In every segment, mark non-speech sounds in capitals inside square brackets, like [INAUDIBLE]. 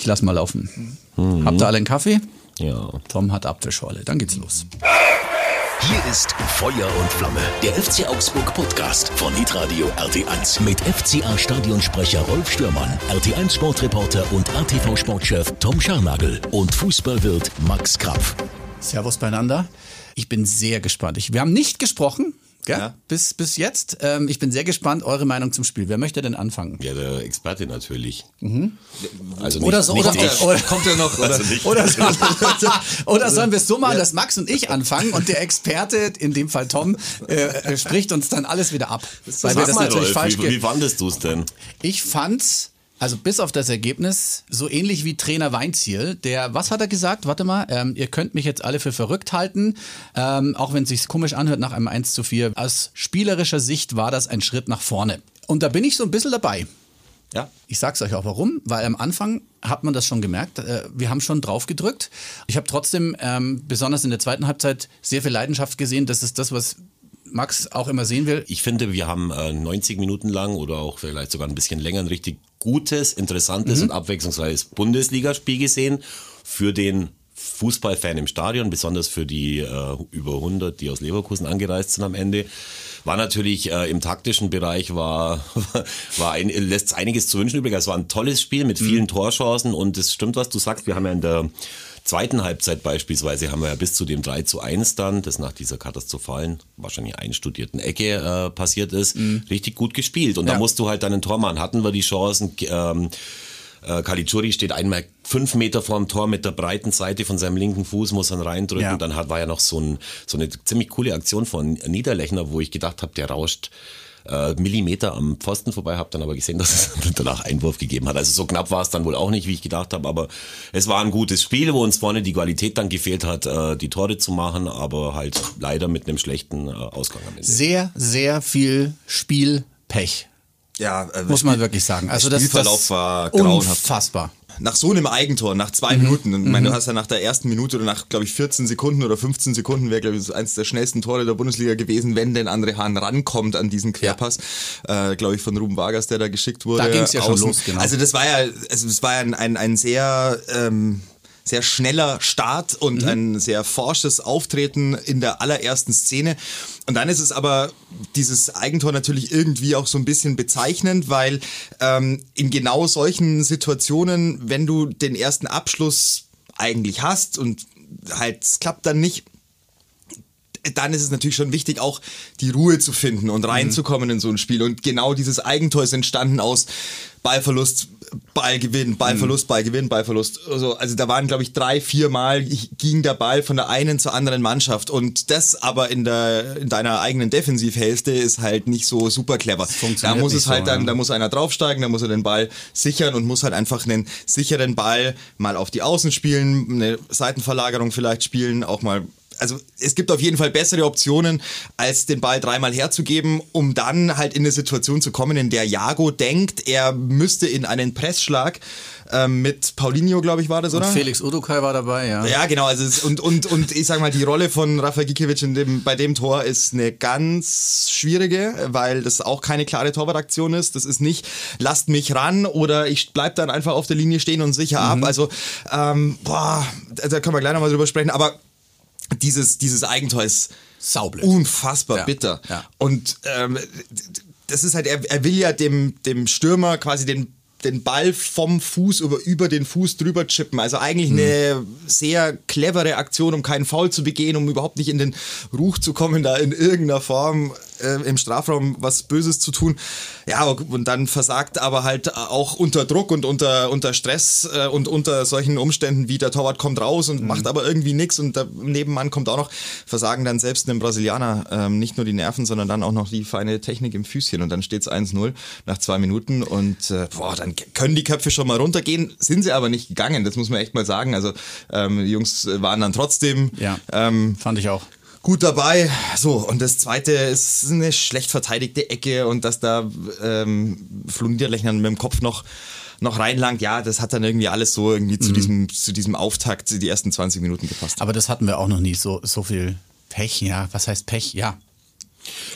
Ich lass mal laufen. Habt ihr alle einen Kaffee? Ja. Tom hat Apfelschorle. Dann geht's los. Hier ist Feuer und Flamme, der FC Augsburg Podcast von Hitradio RT1 mit FCA Stadionsprecher Rolf Stürmann, RT1 Sportreporter und ATV Sportchef Tom Scharnagel und Fußballwirt Max Krapf. Servus beieinander. Ich bin sehr gespannt. Ich, wir haben nicht gesprochen. Gell? Ja. Bis, bis jetzt. Ähm, ich bin sehr gespannt, eure Meinung zum Spiel. Wer möchte denn anfangen? Ja, der Experte natürlich. Also nicht, Oder so, nicht oder, ich. oder, Kommt er noch? Oder? Also oder, so, [LAUGHS] oder sollen wir es so machen, dass Max und ich anfangen und der Experte, in dem Fall Tom, äh, spricht uns dann alles wieder ab. Weil wir das natürlich Rolf, falsch wie, wie fandest du es denn? Ich fand's, also bis auf das Ergebnis, so ähnlich wie Trainer Weinziel, der, was hat er gesagt? Warte mal, ähm, ihr könnt mich jetzt alle für verrückt halten, ähm, auch wenn es sich komisch anhört nach einem 1 zu 4. Aus spielerischer Sicht war das ein Schritt nach vorne. Und da bin ich so ein bisschen dabei. Ja. Ich sag's euch auch warum, weil am Anfang hat man das schon gemerkt. Äh, wir haben schon drauf gedrückt. Ich habe trotzdem ähm, besonders in der zweiten Halbzeit sehr viel Leidenschaft gesehen. Das ist das, was Max auch immer sehen will. Ich finde, wir haben äh, 90 Minuten lang oder auch vielleicht sogar ein bisschen länger ein richtig gutes, interessantes Mhm. und abwechslungsreiches Bundesligaspiel gesehen für den Fußballfan im Stadion, besonders für die äh, über 100, die aus Leverkusen angereist sind am Ende. War natürlich äh, im taktischen Bereich war, [LAUGHS] war ein, lässt einiges zu wünschen übrig. Es war ein tolles Spiel mit vielen Torchancen und es stimmt, was du sagst. Wir haben ja in der zweiten Halbzeit beispielsweise haben wir ja bis zu dem 3 zu 1 dann, das nach dieser katastrophalen, wahrscheinlich einstudierten Ecke äh, passiert ist, richtig gut gespielt. Und Ja. da musst du halt deinen Tormann, hatten wir die Chancen, ähm, äh, Caligiuri steht einmal fünf Meter vorm Tor mit der breiten Seite von seinem linken Fuß, muss dann reindrücken. Ja. Dann hat, war ja noch so, ein, so eine ziemlich coole Aktion von Niederlechner, wo ich gedacht habe, der rauscht äh, Millimeter am Pfosten vorbei, habe dann aber gesehen, [LAUGHS] dass es danach Einwurf gegeben hat. Also so knapp war es dann wohl auch nicht, wie ich gedacht habe, aber es war ein gutes Spiel, wo uns vorne die Qualität dann gefehlt hat, äh, die Tore zu machen, aber halt leider mit einem schlechten äh, Ausgang am Ende. Sehr, sehr viel Spielpech. Ja, äh, Muss man wirklich sagen. Also das, Spielverlauf das war grauenhaft. unfassbar. Nach so einem Eigentor, nach zwei Mhm. Minuten, und ich meine, du hast ja nach der ersten Minute oder nach, glaube ich, 14 Sekunden oder 15 Sekunden wäre, glaube ich, so eins der schnellsten Tore der Bundesliga gewesen, wenn denn André Hahn rankommt an diesen Querpass, äh, glaube ich, von Ruben Vargas, der da geschickt wurde. Da ging's ja schon außen. los, genau. Also das war ja, also das war ja ein, ein, ein sehr, ähm, sehr schneller Start und Mhm. ein sehr forsches Auftreten in der allerersten Szene. Und dann ist es aber dieses Eigentor natürlich irgendwie auch so ein bisschen bezeichnend, weil ähm, in genau solchen Situationen, wenn du den ersten Abschluss eigentlich hast und halt es klappt dann nicht, dann ist es natürlich schon wichtig, auch die Ruhe zu finden und reinzukommen in so ein Spiel. Und genau dieses Eigentor ist entstanden aus Ballverlust, Ballgewinn, Ballverlust, Ballgewinn, Ballverlust. Also, also da waren, glaube ich, drei, vier Mal ging der Ball von der einen zur anderen Mannschaft. Und das aber in, der, in deiner eigenen Defensivhälfte ist halt nicht so super clever. Da muss es halt so, dann, ja. da muss einer draufsteigen, da muss er den Ball sichern und muss halt einfach einen sicheren Ball mal auf die Außen spielen, eine Seitenverlagerung vielleicht spielen, auch mal also es gibt auf jeden Fall bessere Optionen, als den Ball dreimal herzugeben, um dann halt in eine Situation zu kommen, in der Jago denkt, er müsste in einen Pressschlag ähm, mit Paulinho, glaube ich, war das, oder? Felix Udukai war dabei, ja. Ja, genau. Also es, und, und, und ich sag mal, die Rolle von Rafa Gikiewicz in dem, bei dem Tor ist eine ganz schwierige, weil das auch keine klare Torwartaktion ist. Das ist nicht, lasst mich ran oder ich bleib dann einfach auf der Linie stehen und sicher ab. Also, ähm, boah, da da können wir gleich nochmal drüber sprechen. Aber dieses, dieses Eigentor ist Saublöd. unfassbar Ja, bitter. ja. Und ähm, das ist halt, er, er will ja dem, dem Stürmer quasi den, den Ball vom Fuß über, über den Fuß drüber chippen. Also eigentlich eine sehr clevere Aktion, um keinen Foul zu begehen, um überhaupt nicht in den Ruch zu kommen, da in irgendeiner Form äh, im Strafraum was Böses zu tun. Ja, und dann versagt aber halt auch unter Druck und unter, unter Stress äh, und unter solchen Umständen wie der Torwart kommt raus und macht aber irgendwie nichts und der Nebenmann kommt auch noch, versagen dann selbst einem Brasilianer ähm, nicht nur die Nerven, sondern dann auch noch die feine Technik im Füßchen und dann steht es 1-0 nach zwei Minuten und äh, boah, dann können die Köpfe schon mal runtergehen, sind sie aber nicht gegangen, das muss man echt mal sagen. Also ähm, die Jungs waren dann trotzdem Ja, ähm, fand ich auch. gut dabei. So, und das zweite ist eine schlecht verteidigte Ecke und dass da ähm, Flo Niederlechner mit dem Kopf noch noch reinlangt, ja, das hat dann irgendwie alles so irgendwie zu diesem zu diesem Auftakt die ersten 20 Minuten gepasst. Aber das hatten wir auch noch nie, so, so viel Pech, ja. Was heißt Pech? Ja.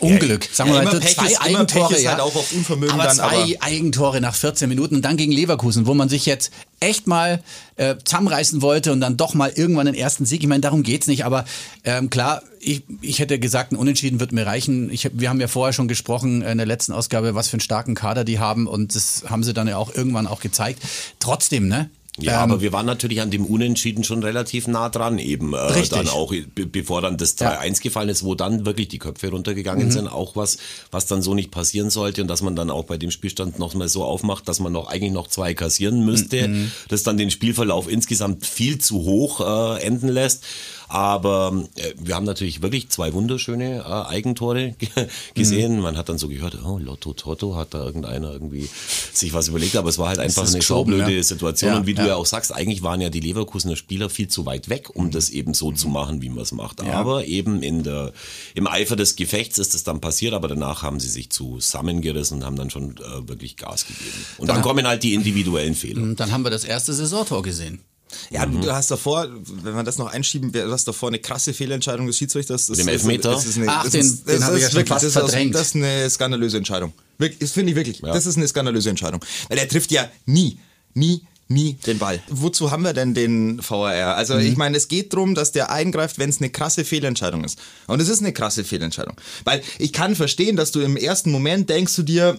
Unglück. Sagen wir Ja, mal, zwei ist- Eigentore. Ja. halt auch auf Unvermögen aber dann, zwei aber- Eigentore nach 14 Minuten und dann gegen Leverkusen, wo man sich jetzt echt mal äh, zusammenreißen wollte und dann doch mal irgendwann den ersten Sieg. Ich meine, darum geht's nicht, aber ähm, klar, ich, ich hätte gesagt, ein Unentschieden wird mir reichen. Ich, wir haben ja vorher schon gesprochen in der letzten Ausgabe, was für einen starken Kader die haben und das haben sie dann ja auch irgendwann auch gezeigt. Trotzdem, ne? Ja, Ähm, aber wir waren natürlich an dem Unentschieden schon relativ nah dran eben. Äh, Richtig. Dann auch, be bevor dann das Ja. Mhm. 3-1 gefallen ist, wo dann wirklich die Köpfe runtergegangen sind. Auch was, was dann so nicht passieren sollte und dass man dann auch bei dem Spielstand noch mal so aufmacht, dass man noch eigentlich noch zwei kassieren müsste, Mhm. das dann den Spielverlauf insgesamt viel zu hoch äh, enden lässt. Aber äh, wir haben natürlich wirklich zwei wunderschöne äh, Eigentore [LAUGHS] ge- gesehen. Man hat dann so gehört, oh, Lotto Toto hat da irgendeiner irgendwie sich was überlegt, aber es war halt einfach eine geschoben, saublöde ja. Situation. Ja, und wie du ja. ja auch sagst, eigentlich waren ja die Leverkusener Spieler viel zu weit weg, um das eben so zu machen, wie man es macht. Aber eben in der, im Eifer des Gefechts ist es dann passiert, aber danach haben sie sich zusammengerissen und haben dann schon äh, wirklich Gas gegeben. Und dann kommen halt die individuellen Fehler. und dann haben wir das erste Saisontor gesehen. Ja, Mhm. du hast davor, wenn wir das noch einschieben, du hast davor eine krasse Fehlentscheidung des Schiedsrichters. Das Dem ist- Elfmeter? Das ist eine, Ach, das den- ist, den das habe ich ist ja schon wirklich, fast das verdrängt. das ist eine skandalöse Entscheidung. Das finde ich wirklich. Das ist eine skandalöse Entscheidung. Weil er trifft ja nie, nie, nie den Ball. Wozu haben wir denn den VAR? Also Mhm. ich meine, es geht darum, dass der eingreift, wenn es eine krasse Fehlentscheidung ist. Und es ist eine krasse Fehlentscheidung. Weil ich kann verstehen, dass du im ersten Moment denkst du dir,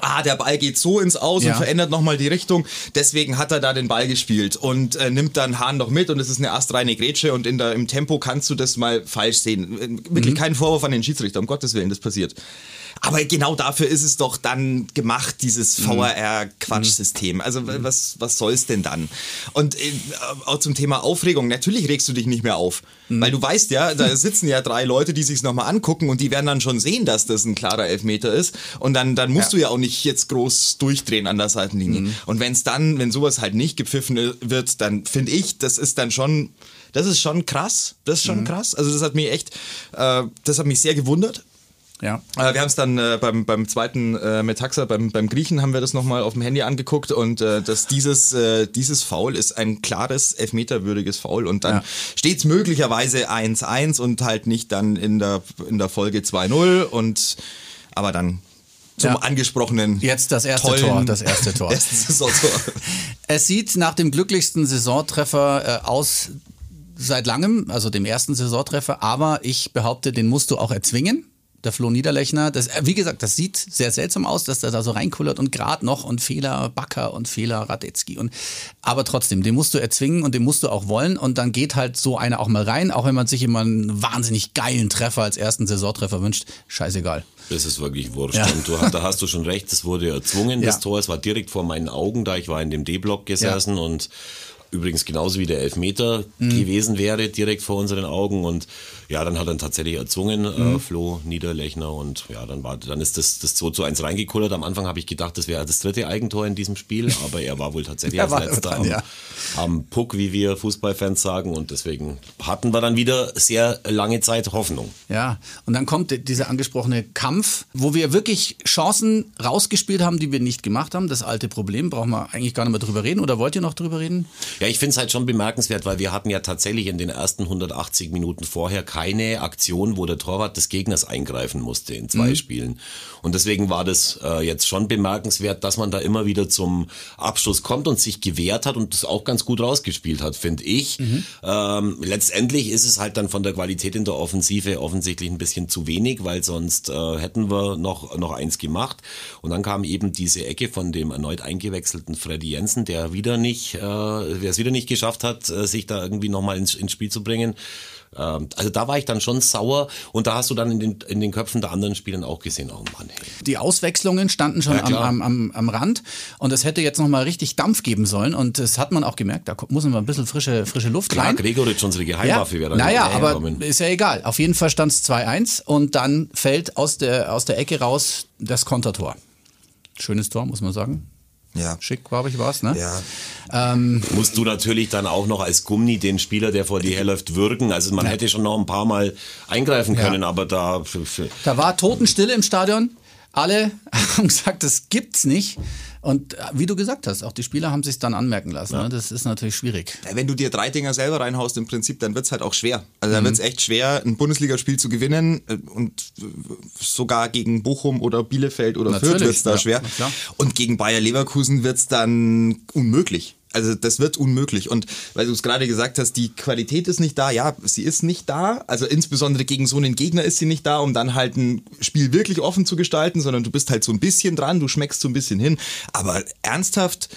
Ah, der Ball geht so ins Aus Ja. und verändert nochmal die Richtung. Deswegen hat er da den Ball gespielt und äh, nimmt dann Hahn noch mit und es ist eine astreine Grätsche und in der, im Tempo kannst du das mal falsch sehen. Äh, Wirklich kein Vorwurf an den Schiedsrichter, um Gottes Willen, das passiert. Aber genau dafür ist es doch dann gemacht, dieses VAR-Quatschsystem. Also w- was, was soll's denn dann? Und äh, auch zum Thema Aufregung, natürlich regst du dich nicht mehr auf. Weil du weißt ja, da sitzen ja drei Leute, die sich's nochmal angucken und die werden dann schon sehen, dass das ein klarer Elfmeter ist. Und dann, dann musst du ja auch nicht jetzt groß durchdrehen an der Seitenlinie. Und wenn es dann, wenn sowas halt nicht gepfiffen wird, dann finde ich, das ist dann schon, das ist schon krass. Das ist schon krass. Also das hat mich echt, äh, das hat mich sehr gewundert. Ja. Äh, wir haben es dann äh, beim, beim zweiten äh, Metaxa, beim, beim Griechen, haben wir das nochmal auf dem Handy angeguckt und äh, dass dieses, äh, dieses Foul ist ein klares, elfmeterwürdiges Foul und dann Ja. steht es möglicherweise 1-1 und halt nicht dann in der, in der Folge 2-0 und aber dann zum Ja. angesprochenen Jetzt das erste tollen Tor, das erste Tor. [LAUGHS] Saisontor. Es sieht nach dem glücklichsten Saisontreffer äh, aus seit langem, also dem ersten Saisontreffer, aber ich behaupte, den musst du auch erzwingen. Der Flo Niederlechner, das, äh, wie gesagt, das sieht sehr seltsam aus, dass der da so reinkullert und gerade noch und Fehler Bakker und Fehler Radetzky und aber trotzdem, den musst du erzwingen und den musst du auch wollen und dann geht halt so einer auch mal rein, auch wenn man sich immer einen wahnsinnig geilen Treffer als ersten Saisontreffer wünscht, scheißegal. Das ist wirklich wurscht. Ja. Und du, da hast du schon recht, das wurde erzwungen, [LAUGHS] das Ja. Tor. Es war direkt vor meinen Augen, da ich war in dem D-Block gesessen und übrigens genauso wie der Elfmeter Mhm. gewesen wäre, direkt vor unseren Augen. Und ja, dann hat er tatsächlich erzwungen, Mhm. äh, Flo Niederlechner. Und ja, dann war dann ist das, das 2 zu 1 reingekullert. Am Anfang habe ich gedacht, das wäre das dritte Eigentor in diesem Spiel, [LAUGHS] aber er war wohl tatsächlich als letzter dran, am, ja. am Puck, wie wir Fußballfans sagen. Und deswegen hatten wir dann wieder sehr lange Zeit Hoffnung. Ja, und dann kommt dieser angesprochene Kampf, wo wir wirklich Chancen rausgespielt haben, die wir nicht gemacht haben. Das alte Problem, brauchen wir eigentlich gar nicht mehr drüber reden. Oder wollt ihr noch drüber reden? Ja, ich finde es halt schon bemerkenswert, weil wir hatten ja tatsächlich in den ersten 180 Minuten vorher keine Aktion, wo der Torwart des Gegners eingreifen musste in zwei Spielen. Und deswegen war das äh, jetzt schon bemerkenswert, dass man da immer wieder zum Abschluss kommt und sich gewehrt hat und das auch ganz gut rausgespielt hat, finde ich. Ähm, letztendlich ist es halt dann von der Qualität in der Offensive offensichtlich ein bisschen zu wenig, weil sonst äh, hätten wir noch, noch eins gemacht. Und dann kam eben diese Ecke von dem erneut eingewechselten Freddy Jensen, der wieder nicht, äh, der es wieder nicht geschafft hat, äh, sich da irgendwie nochmal ins, ins Spiel zu bringen. Ähm, also da war ich dann schon sauer und da hast du dann in den, in den Köpfen der anderen Spielern auch gesehen, oh Mann, hey. Die Auswechslungen standen schon Ja, am, am, am, am Rand und es hätte jetzt nochmal richtig Dampf geben sollen und das hat man auch gemerkt, da muss man ein bisschen frische, frische Luft Klar, rein. Gregoritsch, unsere Geheimwaffe, wäre da naja, aber ist ja egal. Auf jeden Fall stand es 2-1 und dann fällt aus der, aus der Ecke raus das Kontertor. Schönes Tor, muss man sagen. Ja. Schick, glaube ich, war es, ne? Ja. musst du natürlich dann auch noch als Gummi den Spieler, der vor dir herläuft, würgen. Also man hätte schon noch ein paar Mal eingreifen können, aber da Da war Totenstille im Stadion. Alle [LAUGHS] haben gesagt, das gibt's nicht. Und äh, wie du gesagt hast, auch die Spieler haben sich dann anmerken lassen. Ne? Das ist natürlich schwierig. Ja, Wenn du dir drei Dinger selber reinhaust, im Prinzip, dann wird es halt auch schwer. Also dann wird es echt schwer, ein Bundesligaspiel zu gewinnen äh, und äh, sogar gegen Bochum oder Bielefeld oder Natürlich, Fürth wird es da ja, schwer. klar. Und gegen Bayer Leverkusen wird es dann unmöglich. Also das wird unmöglich. Und weil du es gerade gesagt hast, die Qualität ist nicht da. Ja, sie ist nicht da. Also insbesondere gegen so einen Gegner ist sie nicht da, um dann halt ein Spiel wirklich offen zu gestalten, sondern du bist halt so ein bisschen dran, du schmeckst so ein bisschen hin. Aber ernsthaft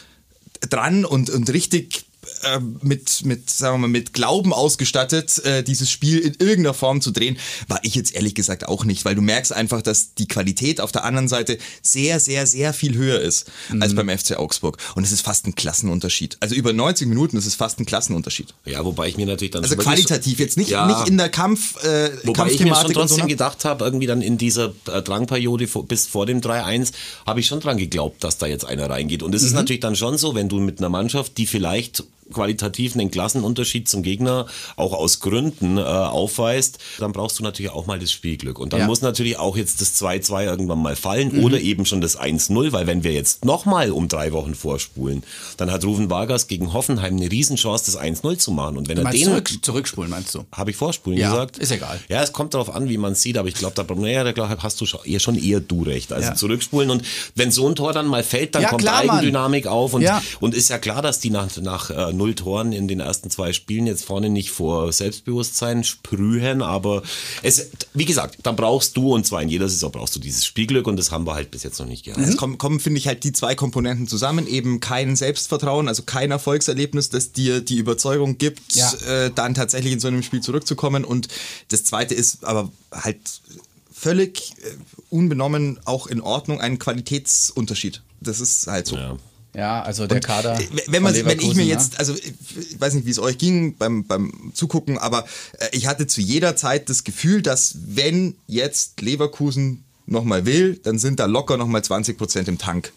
dran und, und richtig äh, mit, mit, sagen wir mal, mit Glauben ausgestattet, äh, dieses Spiel in irgendeiner Form zu drehen, war ich jetzt ehrlich gesagt auch nicht, weil du merkst einfach, dass die Qualität auf der anderen Seite sehr, sehr, sehr viel höher ist als beim FC Augsburg. Und es ist fast ein Klassenunterschied. Also über 90 Minuten ist es fast ein Klassenunterschied. Ja, wobei ich mir natürlich dann Also qualitativ, jetzt nicht, Ja. nicht in der Kampf, äh, Wobei ich mir schon Kampfthematik so. trotzdem ne? gedacht habe, irgendwie dann in dieser äh, Drangperiode bis vor dem 3-1, habe ich schon dran geglaubt, dass da jetzt einer reingeht. Und es ist natürlich dann schon so, wenn du mit einer Mannschaft, die vielleicht qualitativ einen Klassenunterschied zum Gegner auch aus Gründen äh, aufweist, dann brauchst du natürlich auch mal das Spielglück. Und dann Ja. muss natürlich auch jetzt das 2-2 irgendwann mal fallen oder eben schon das 1-0, weil wenn wir jetzt nochmal um drei Wochen vorspulen, dann hat Ruven Vargas gegen Hoffenheim eine Riesenchance, das 1-0 zu machen. Und wenn er den zurück, zurückspulen, meinst du? habe ich vorspulen Ja, gesagt? ist egal. Ja, es kommt darauf an, wie man es sieht, aber ich glaube, da, naja, da hast du schon eher, schon eher du recht. Also Ja. zurückspulen und wenn so ein Tor dann mal fällt, dann Ja, kommt klar, Mann. Eigendynamik auf und, und ist ja klar, dass die nach, nach äh, null Toren in den ersten zwei Spielen jetzt vorne nicht vor Selbstbewusstsein sprühen, aber es, wie gesagt, dann brauchst du und zwar in jeder Saison brauchst du dieses Spielglück und das haben wir halt bis jetzt noch nicht gehabt. Es kommen, kommen finde ich, halt die zwei Komponenten zusammen. Eben kein Selbstvertrauen, also kein Erfolgserlebnis, das dir die Überzeugung gibt, Ja. äh, dann tatsächlich in so einem Spiel zurückzukommen. Und das zweite ist aber halt völlig äh, unbenommen auch in Ordnung ein Qualitätsunterschied. Das ist halt so. Ja. Ja, also der Kader. Wenn, man, wenn ich mir ne? jetzt, also ich weiß nicht, wie es euch ging beim, beim Zugucken, aber äh, ich hatte zu jeder Zeit das Gefühl, dass wenn jetzt Leverkusen nochmal will, dann sind da locker nochmal 20 Prozent im Tank.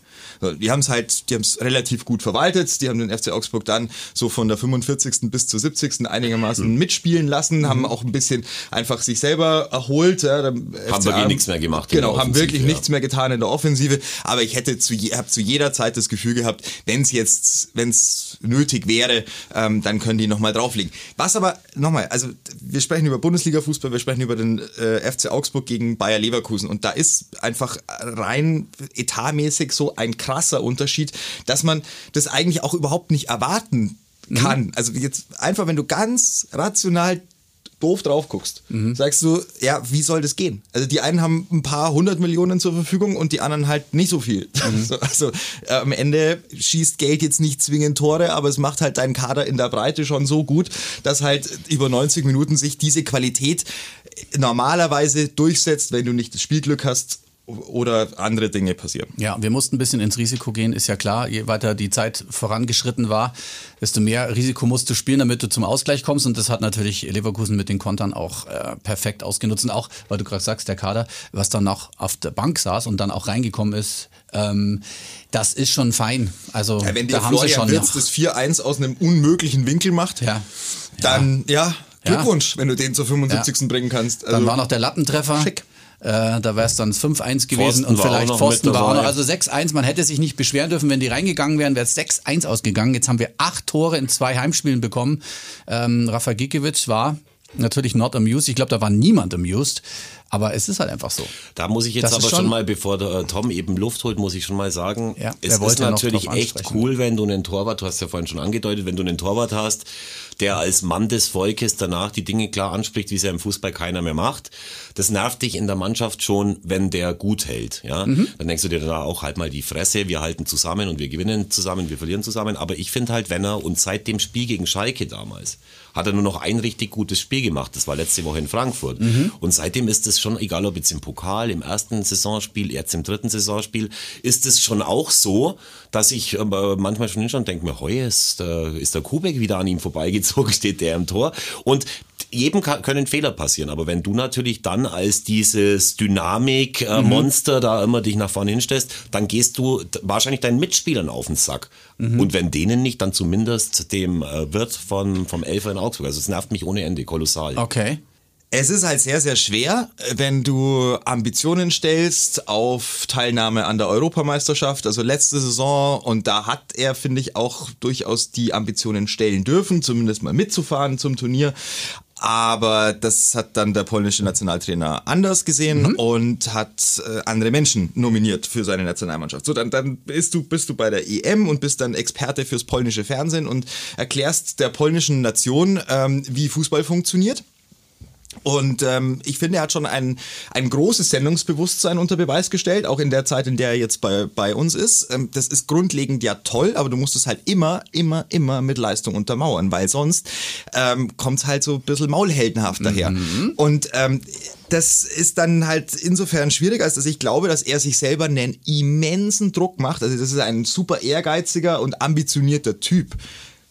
Die haben es halt, die haben es relativ gut verwaltet. Die haben den FC Augsburg dann so von der 45. bis zur 70. einigermaßen Mhm. mitspielen lassen, haben auch ein bisschen einfach sich selber erholt. Ja, Haben wirklich nichts mehr gemacht Genau, haben wirklich ja. nichts mehr getan in der Offensive. Aber ich hätte zu, je- hab zu jeder Zeit das Gefühl gehabt, wenn es jetzt, wenn es nötig wäre, ähm, dann können die nochmal drauflegen. Was aber, nochmal, also wir sprechen über Bundesliga-Fußball, wir sprechen über den äh, FC Augsburg gegen Bayer Leverkusen. Und da ist einfach rein etatmäßig so ein krasser Unterschied, dass man das eigentlich auch überhaupt nicht erwarten kann. Also jetzt einfach, wenn du ganz rational doof drauf guckst, sagst du, ja, wie soll das gehen? Also die einen haben ein paar hundert Millionen zur Verfügung und die anderen halt nicht so viel. [LAUGHS] So, also äh, am Ende schießt Geld jetzt nicht zwingend Tore, aber es macht halt deinen Kader in der Breite schon so gut, dass halt über 90 Minuten sich diese Qualität normalerweise durchsetzt, wenn du nicht das Spielglück hast oder andere Dinge passieren. Ja, wir mussten ein bisschen ins Risiko gehen, ist ja klar. Je weiter die Zeit vorangeschritten war, desto mehr Risiko musst du spielen, damit du zum Ausgleich kommst. Und das hat natürlich Leverkusen mit den Kontern auch äh, perfekt ausgenutzt. Und auch, weil du gerade sagst, der Kader, was dann noch auf der Bank saß und dann auch reingekommen ist, ähm, das ist schon fein. Also Ja, wenn dir da haben sie Florian schon. Wirtz das 4-1 aus einem unmöglichen Winkel macht, Ja. dann ja, Ja. Glückwunsch, wenn du den zur 75. Ja. bringen kannst. Dann Also- war noch der Lattentreffer. Schick. Äh, da wäre es dann 5-1 gewesen Pfosten und vielleicht Pfosten war auch noch. Also 6-1, man hätte sich nicht beschweren dürfen, wenn die reingegangen wären, wäre es 6-1 ausgegangen. Jetzt haben wir acht Tore in zwei Heimspielen bekommen. Ähm, Rafa Gikiewicz war natürlich not amused. Ich glaube, da war niemand amused. Aber es ist halt einfach so. Da muss ich jetzt Das aber schon schon- mal, bevor der, äh, Tom eben Luft holt, muss ich schon mal sagen, Ja, es ist natürlich echt cool, wenn du einen Torwart, du hast ja vorhin schon angedeutet, wenn du einen Torwart hast, der als Mann des Volkes danach die Dinge klar anspricht, wie es ja im Fußball keiner mehr macht. Das nervt dich in der Mannschaft schon, wenn der gut hält. Ja? Mhm. Dann denkst du dir da auch halt mal die Fresse, wir halten zusammen und wir gewinnen zusammen, wir verlieren zusammen. Aber ich finde halt, wenn er, und seit dem Spiel gegen Schalke damals, hat er nur noch ein richtig gutes Spiel gemacht. Das war letzte Woche in Frankfurt. Mhm. Und seitdem ist es schon, egal ob jetzt im Pokal, im ersten Saisonspiel, jetzt im dritten Saisonspiel, ist es schon auch so, dass ich äh, manchmal schon hinschaue und denke mir, heu, ist, äh, ist der Kubek wieder an ihm vorbeigezogen, [LAUGHS] steht der im Tor. Und jedem kann, können Fehler passieren, aber wenn du natürlich dann als dieses Dynamik-Monster da immer dich nach vorne hinstellst, dann gehst du wahrscheinlich deinen Mitspielern auf den Sack. Und wenn denen nicht, dann zumindest dem äh, Wirt von, vom Elfer in Augsburg. Also es nervt mich ohne Ende, kolossal. Okay. Es ist halt sehr, sehr schwer, wenn du Ambitionen stellst auf Teilnahme an der Europameisterschaft, also letzte Saison. Und da hat er, finde ich, auch durchaus die Ambitionen stellen dürfen, zumindest mal mitzufahren zum Turnier. Aber das hat dann der polnische Nationaltrainer anders gesehen mhm. und hat äh, andere Menschen nominiert für seine Nationalmannschaft. So, dann, dann bist, du, bist du bei der EM und bist dann Experte fürs polnische Fernsehen und erklärst der polnischen Nation, ähm, wie Fußball funktioniert. Und ähm, ich finde, er hat schon ein, ein großes Sendungsbewusstsein unter Beweis gestellt, auch in der Zeit, in der er jetzt bei, bei uns ist. Ähm, das ist grundlegend ja toll, aber du musst es halt immer, immer, immer mit Leistung untermauern, weil sonst ähm, kommt es halt so ein bisschen maulheldenhaft daher. Mhm. Und ähm, das ist dann halt insofern schwierig, als dass ich glaube, dass er sich selber einen immensen Druck macht. Also das ist ein super ehrgeiziger und ambitionierter Typ.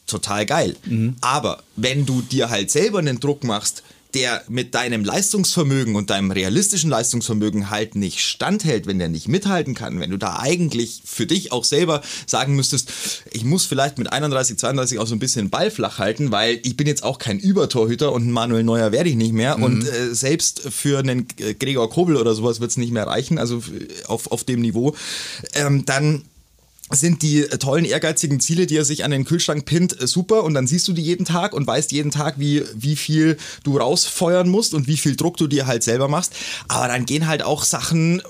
Total geil. Mhm. Aber wenn du dir halt selber einen Druck machst, der mit deinem Leistungsvermögen und deinem realistischen Leistungsvermögen halt nicht standhält, wenn der nicht mithalten kann, wenn du da eigentlich für dich auch selber sagen müsstest, ich muss vielleicht mit 31, 32 auch so ein bisschen Ball flach halten, weil ich bin jetzt auch kein Übertorhüter und ein Manuel Neuer werde ich nicht mehr mhm. und äh, selbst für einen Gregor Kobel oder sowas wird es nicht mehr reichen, also auf, auf dem Niveau, ähm, dann sind die tollen, ehrgeizigen Ziele, die er sich an den Kühlschrank pinnt, äh, super. Und dann siehst du die jeden Tag und weißt jeden Tag, wie, wie viel du rausfeuern musst und wie viel Druck du dir halt selber machst. Aber dann gehen halt auch Sachen äh,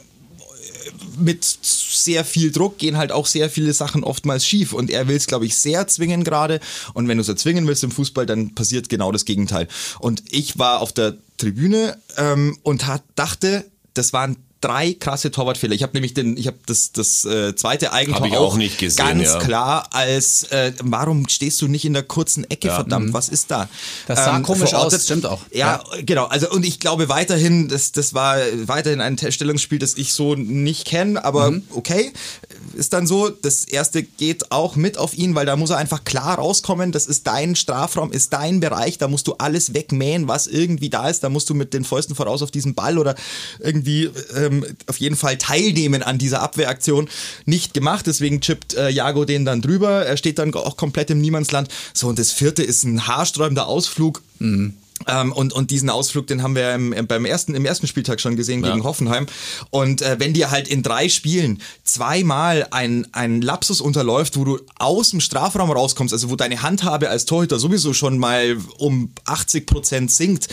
mit sehr viel Druck gehen halt auch sehr viele Sachen oftmals schief. Und er will es, glaube ich, sehr zwingen gerade. Und wenn du es erzwingen willst im Fußball, dann passiert genau das Gegenteil. Und ich war auf der Tribüne ähm, und hat, dachte, das waren drei krasse Torwartfehler. Ich habe nämlich den, ich habe das, das äh, zweite Eigentor hab ich auch, auch nicht gesehen, ganz ja. klar als äh, warum stehst du nicht in der kurzen Ecke, ja. verdammt, mhm. was ist da? Das sah ähm, komisch aus, das stimmt auch. Ja, ja, genau. Also und ich glaube weiterhin, das, das war weiterhin ein Stellungsspiel, das ich so nicht kenne, aber mhm. okay, ist dann so. Das erste geht auch mit auf ihn, weil da muss er einfach klar rauskommen. Das ist dein Strafraum, ist dein Bereich. Da musst du alles wegmähen, was irgendwie da ist. Da musst du mit den Fäusten voraus auf diesen Ball oder irgendwie ähm, auf jeden Fall teilnehmen an dieser Abwehraktion. Nicht gemacht, deswegen chippt äh, Jago den dann drüber. Er steht dann auch komplett im Niemandsland. So, und das vierte ist ein haarsträubender Ausflug. Mhm ähm, und, und diesen Ausflug, den haben wir im, beim ersten, im ersten Spieltag schon gesehen ja. gegen Hoffenheim. Und äh, wenn dir halt in drei Spielen zweimal ein, ein Lapsus unterläuft, wo du aus dem Strafraum rauskommst, also wo deine Handhabe als Torhüter sowieso schon mal um 80 Prozent sinkt,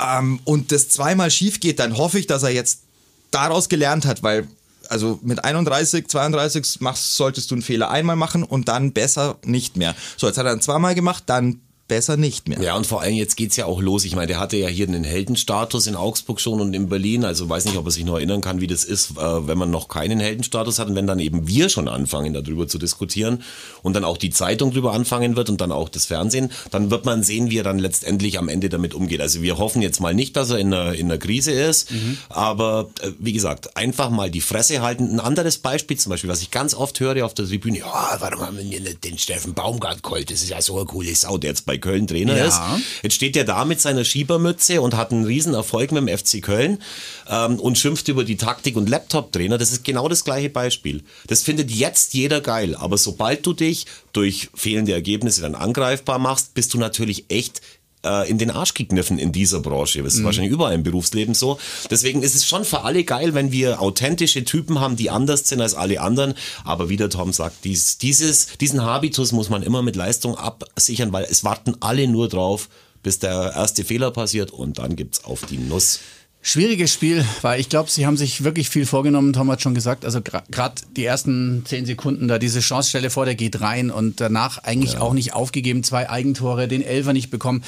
ähm, und das zweimal schief geht, dann hoffe ich, dass er jetzt daraus gelernt hat, weil also mit 31, 32 machst, solltest du einen Fehler einmal machen und dann besser nicht mehr. So, jetzt hat er ihn zweimal gemacht, dann besser nicht mehr. Ja, und vor allem jetzt geht's ja auch los. Ich meine, der hatte ja hier einen Heldenstatus in Augsburg schon und in Berlin. Also weiß nicht, ob er sich noch erinnern kann, wie das ist, äh, wenn man noch keinen Heldenstatus hat und wenn dann eben wir schon anfangen, darüber zu diskutieren und dann auch die Zeitung darüber anfangen wird und dann auch das Fernsehen, dann wird man sehen, wie er dann letztendlich am Ende damit umgeht. Also wir hoffen jetzt mal nicht, dass er in einer, in einer Krise ist, mhm. aber äh, wie gesagt, einfach mal die Fresse halten. Ein anderes Beispiel zum Beispiel, was ich ganz oft höre auf der Tribüne, ja, warum haben wir den Steffen Baumgart geholt? Das ist ja so eine coole Sau, der jetzt bei Köln Trainer ja. ist. Jetzt steht er da mit seiner Schiebermütze und hat einen riesen Erfolg mit dem FC Köln ähm, und schimpft über die Taktik und Laptop-Trainer. Das ist genau das gleiche Beispiel. Das findet jetzt jeder geil. Aber sobald du dich durch fehlende Ergebnisse dann angreifbar machst, bist du natürlich echt äh, in den Arsch gekniffen in dieser Branche. Das ist mhm. wahrscheinlich überall im Berufsleben so. Deswegen ist es schon für alle geil, wenn wir authentische Typen haben, die anders sind als alle anderen. Aber wie der Tom sagt, dies, dieses, diesen Habitus muss man immer mit Leistung absichern, weil es warten alle nur drauf, bis der erste Fehler passiert und dann gibt's auf die Nuss. Schwieriges Spiel, weil ich glaube, sie haben sich wirklich viel vorgenommen. Tom hat schon gesagt, also gerade die ersten zehn Sekunden da diese Chancestelle vor, der geht rein und danach eigentlich ja. auch nicht aufgegeben. Zwei Eigentore, den Elfer nicht bekommen.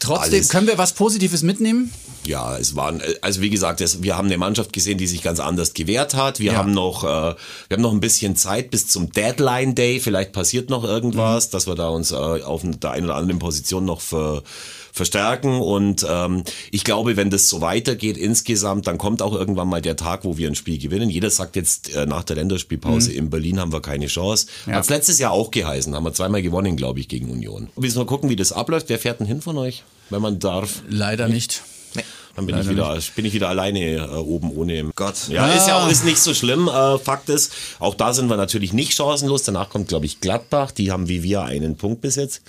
Trotzdem, Alles. können wir was Positives mitnehmen? Ja, es waren, also wie gesagt, es, wir haben eine Mannschaft gesehen, die sich ganz anders gewehrt hat. Wir ja. haben noch, äh, wir haben noch ein bisschen Zeit bis zum Deadline Day. Vielleicht passiert noch irgendwas, mhm. dass wir da uns äh, auf der einen oder anderen Position noch für verstärken. Und ähm, ich glaube, wenn das so weitergeht insgesamt, dann kommt auch irgendwann mal der Tag, wo wir ein Spiel gewinnen. Jeder sagt jetzt äh, nach der Länderspielpause, mhm. in Berlin haben wir keine Chance. Ja. Hat letztes Jahr auch geheißen, haben wir zweimal gewonnen, glaube ich, gegen Union. Müssen wir gucken, wie das abläuft. Wer fährt denn hin von euch, wenn man darf? Leider nicht. Dann bin ich wieder, bin ich wieder alleine äh, oben ohne. Gott. Ja, ist ja auch ist nicht so schlimm. Äh, Fakt ist, auch da sind wir natürlich nicht chancenlos. Danach kommt, glaube ich, Gladbach. Die haben wie wir einen Punkt bis jetzt.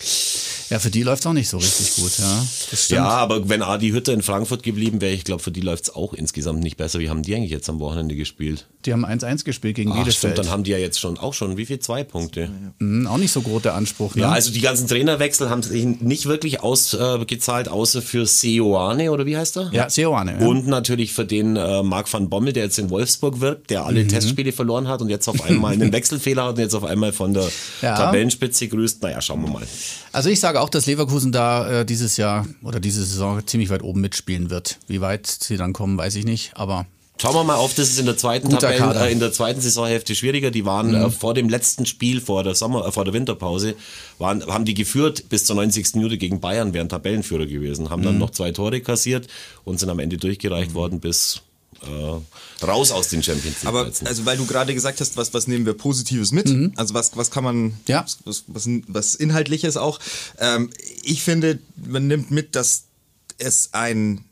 Ja, für die läuft es auch nicht so richtig gut, ja. Ja, aber wenn Adi Hütter in Frankfurt geblieben wäre, ich glaube, für die läuft es auch insgesamt nicht besser. Wie haben die eigentlich jetzt am Wochenende gespielt? Die haben 1-1 gespielt gegen Ach, Bielefeld. stimmt, dann haben die ja jetzt schon auch schon, wie viel? Zwei Punkte. Mhm, auch nicht so groß der Anspruch, ne? Ja, also die ganzen Trainerwechsel haben sich nicht wirklich ausgezahlt, außer für Seoane, oder wie heißt er? Ja, Seoane. Ja. Und natürlich für den äh, Marc van Bommel, der jetzt in Wolfsburg wirkt, der Mhm. alle Testspiele verloren hat und jetzt auf einmal einen [LAUGHS] Wechselfehler hat und jetzt auf einmal von der Ja. Tabellenspitze grüßt. Naja, schauen wir mal. Also ich sage auch, dass Leverkusen da äh, dieses Jahr oder diese Saison ziemlich weit oben mitspielen wird. Wie weit sie dann kommen, weiß ich nicht, aber Schauen wir mal auf, das ist in der zweiten Guter Tabellen, Kader. Mhm. äh, in der zweiten Saisonhälfte schwieriger. Die waren äh, vor dem letzten Spiel vor der Sommer, äh, vor der Winterpause, waren, haben die geführt bis zur 90. Minute gegen Bayern, wären Tabellenführer gewesen, haben Mhm. dann noch zwei Tore kassiert und sind am Ende durchgereicht worden bis äh, raus aus den Champions League. Aber Plätzen. also weil du gerade gesagt hast, was, was nehmen wir Positives mit? Also was, was kann man, Mhm. Ja. was, was, was Inhaltliches auch. Ähm, ich finde, man nimmt mit, dass es ein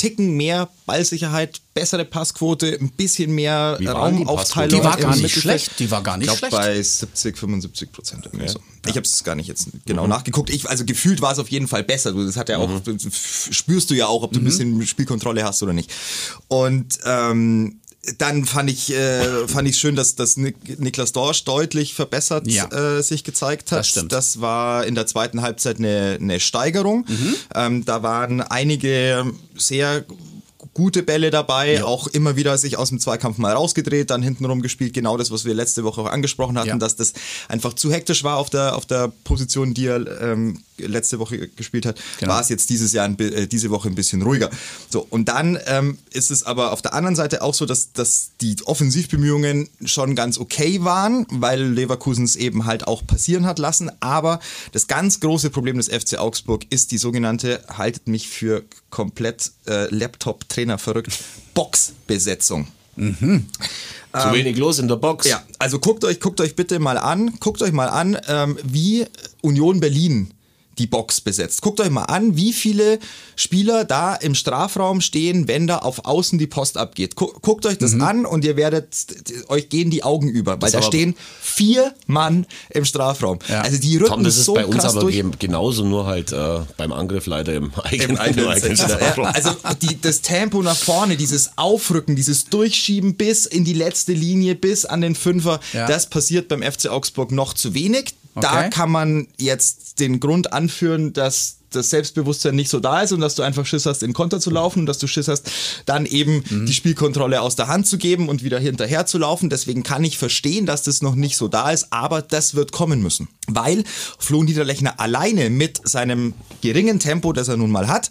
Ticken mehr Ballsicherheit, bessere Passquote, ein bisschen mehr Raumaufteilung. Die war gar nicht schlecht, die war gar nicht ich schlecht. glaube bei 70, 75 Prozent. irgendwie So. Ich habe es gar nicht jetzt genau nachgeguckt. Ich, also gefühlt war es auf jeden Fall besser. Das hat ja auch, das spürst du ja auch, ob du ein bisschen Spielkontrolle hast oder nicht. Und ähm, dann fand ich äh, fand ich schön, dass, dass Nik Niklas Dorsch deutlich verbessert Ja. äh, sich gezeigt hat. Das stimmt. Das war in der zweiten Halbzeit eine, eine Steigerung. Ähm, da waren einige sehr gute Bälle dabei, auch immer wieder sich aus dem Zweikampf mal rausgedreht, dann hintenrum gespielt. Genau das, was wir letzte Woche auch angesprochen hatten, Ja. dass das einfach zu hektisch war auf der, auf der Position, die er ähm, letzte Woche gespielt hat. Genau. War es jetzt dieses Jahr, äh, diese Woche ein bisschen ruhiger. So, und dann ähm, ist es aber auf der anderen Seite auch so, dass, dass die Offensivbemühungen schon ganz okay waren, weil Leverkusen es eben halt auch passieren hat lassen. Aber das ganz große Problem des FC Augsburg ist die sogenannte, haltet mich für komplett äh, Laptop-Trainer verrückt, Boxbesetzung. Zu wenig los in der Box. Ja, also guckt euch, guckt euch bitte mal an, guckt euch mal an, ähm, wie Union Berlin die Box besetzt. Guckt euch mal an, wie viele Spieler da im Strafraum stehen, wenn da auf Außen die Post abgeht. Gu- Guckt euch das an und ihr werdet, euch gehen die Augen über, weil Mhm. Das da stehen vier Mann im Strafraum. Ja. Also die rücken Tom, das ist so bei uns krass aber durch. ge- genauso, nur halt äh, beim Angriff leider im eigenen, Im eigenen eigenen. Strafraum. Ja, also die, das Tempo nach vorne, dieses Aufrücken, dieses Durchschieben bis in die letzte Linie, bis an den Fünfer, Ja. das passiert beim FC Augsburg noch zu wenig. Da Okay. kann man jetzt den Grund anführen, dass das Selbstbewusstsein nicht so da ist und dass du einfach Schiss hast, in Konter zu laufen und dass du Schiss hast, dann eben Mhm. die Spielkontrolle aus der Hand zu geben und wieder hinterher zu laufen. Deswegen kann ich verstehen, dass das noch nicht so da ist, aber das wird kommen müssen. Weil Flo Niederlechner alleine mit seinem geringen Tempo, das er nun mal hat,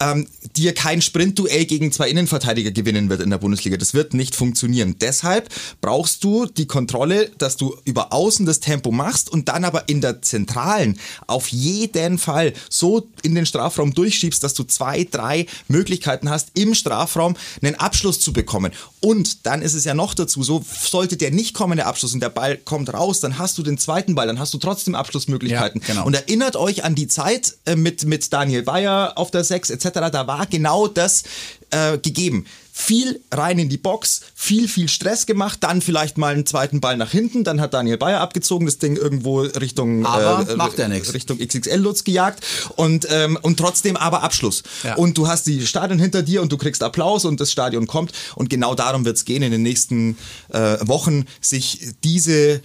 ähm, dir kein Sprintduell gegen zwei Innenverteidiger gewinnen wird in der Bundesliga. Das wird nicht funktionieren. Deshalb brauchst du die Kontrolle, dass du über außen das Tempo machst und dann aber in der Zentralen auf jeden Fall so in den Strafraum durchschiebst, dass du zwei, drei Möglichkeiten hast, im Strafraum einen Abschluss zu bekommen. Und dann ist es ja noch dazu so, sollte der nicht kommen, der Abschluss, und der Ball kommt raus, dann hast du den zweiten Ball, dann hast du trotzdem Abschlussmöglichkeiten. Ja, genau. Und erinnert euch an die Zeit äh, mit, mit Daniel Bayer auf der 6 etc., da war genau das äh, gegeben. Viel rein in die Box, viel, viel Stress gemacht, dann vielleicht mal einen zweiten Ball nach hinten, dann hat Daniel Bayer abgezogen, das Ding irgendwo Richtung, Aber äh, macht er nix. Richtung XXL-Lutz gejagt und, ähm, und trotzdem aber Abschluss. Ja. Und du hast die Stadion hinter dir und du kriegst Applaus und das Stadion kommt und genau darum wird es gehen in den nächsten äh, Wochen, sich diese